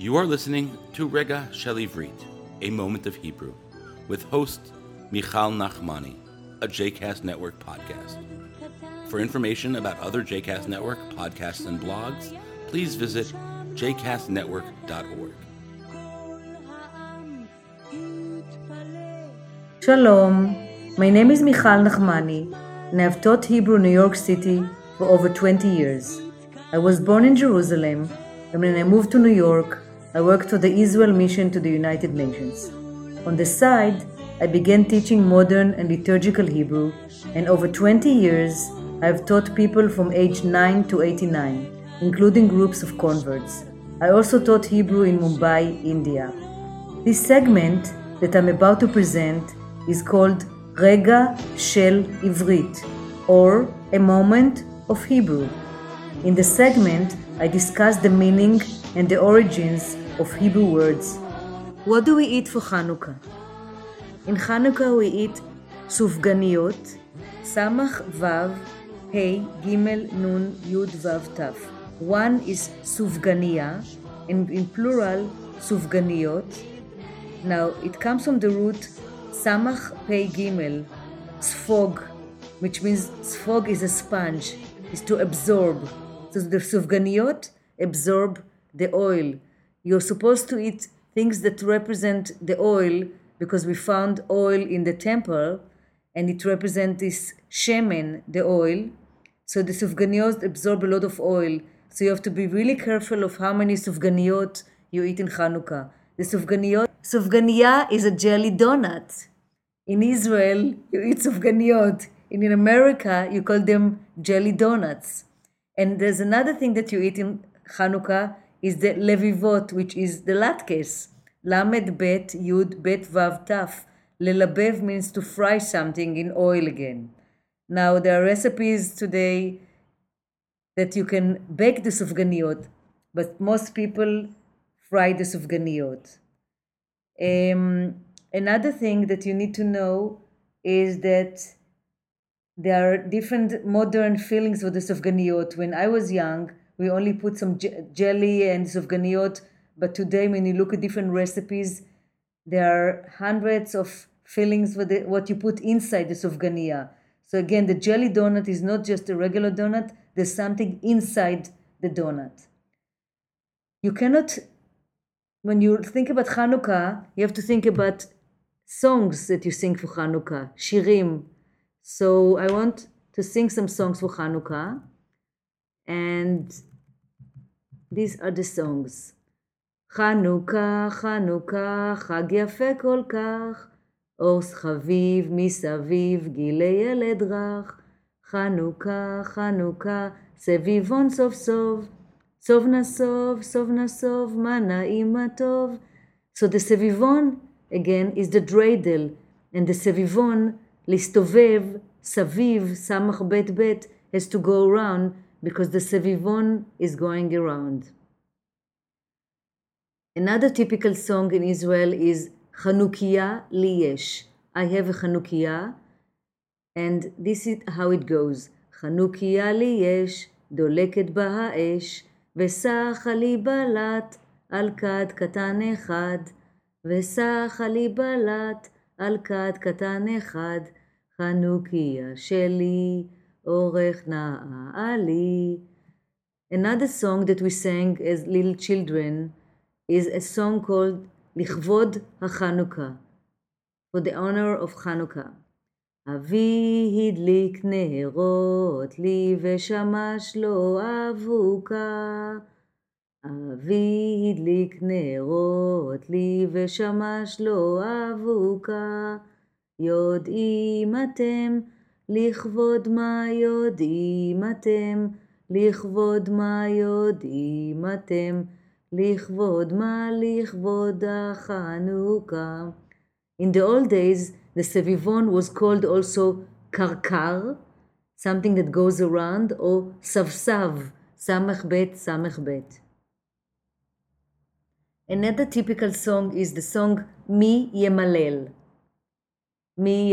You are listening to Rega Shel Ivrit, a moment of Hebrew, with host Michal Nachmani, a JCast Network podcast. For information about other JCast Network podcasts and blogs, please visit jcastnetwork.org. Shalom, my name is Michal Nachmani, and I've taught Hebrew in New York City for over 20 years. I was born in Jerusalem, and when I moved to New York, I worked for the Israel Mission to the United Nations. On the side, I began teaching modern and liturgical Hebrew, and over 20 years, I have taught people from age 9 to 89, including groups of converts. I also taught Hebrew in Mumbai, India. This segment that I'm about to present is called Rega Shel Ivrit, or a moment of Hebrew. In the segment, I discuss the meaning and the origins of Hebrew words. What do we eat for Hanukkah? In Hanukkah, we eat sufganiyot, samach vav, hey, gimel, nun, yud, vav, taf. One is sufganiya, and in plural, sufganiyot. Now, it comes from the root samach, pei, gimel, sfog, which means sfog is a sponge, is to absorb. So the sufganiyot absorb the oil. You're supposed to eat things that represent the oil because we found oil in the temple and it represents this shemen, the oil. So the sufganiyot absorb a lot of oil. So you have to be really careful of how many sufganiyot you eat in Hanukkah. The sufganiyot, sufganiya is a jelly donut. In Israel, you eat sufganiyot. In America, you call them jelly donuts. And there's another thing that you eat in Hanukkah is the levivot, which is the latkes. Lamed bet yud bet vav taf. Lelabev means to fry something in oil again. Now there are recipes today that you can bake the sufganiyot, but most people fry the sufganiyot. Um, another thing that you need to know is that there are different modern fillings for the sufganiyot. When I was young, we only put some j- jelly and sufganiyot, but today when you look at different recipes, there are hundreds of fillings for the, what you put inside the sufganiya. So again, the jelly donut is not just a regular donut, there's something inside the donut. You cannot, when you think about Hanukkah, you have to think about songs that you sing for Hanukkah, shirim. So I want to sing some songs for Hanukkah, and these are the songs. חנוכה, חנוכה, חג יפה כל כך, אור חביב מסביב, גילי ילד רך. חנוכה, חנוכה, סביבון סוף סוף, סוב נסוב, סוב נסוב, מה נעים מה טוב. So the סביבון, again, is the dreidel, and the סביבון, להסתובב, סביב, סמך בית בית, has to go around, because the סביבון is going around. Another typical song in Israel is Chanukiah Liyesh. I have a Chanukiah, and this is how it goes. Chanukiah Liyesh, דולקת בה האש, וסחה לי בלט על כד קטן אחד, וסחה לי בלט על כד קטן אחד, חנוכיה שלי, אורך נאה לי. Another song that we sang as little children is a song called לכבוד החנוכה, for the honor of Hanukkah. אבי הדליק נרות לי ושמש לו אבוקה. אבי הדליק נרות לי ושמש לו אבוקה. יודעים אתם לכבוד מה יודעים אתם, לכבוד מה יודעים אתם, לכבוד מה לכבוד החנוכה. In the old days, the Sevivon was called also karkar, something that goes around, or savsav, samach bet, samach bet. Another typical song is the song Mi Yemalel. Mi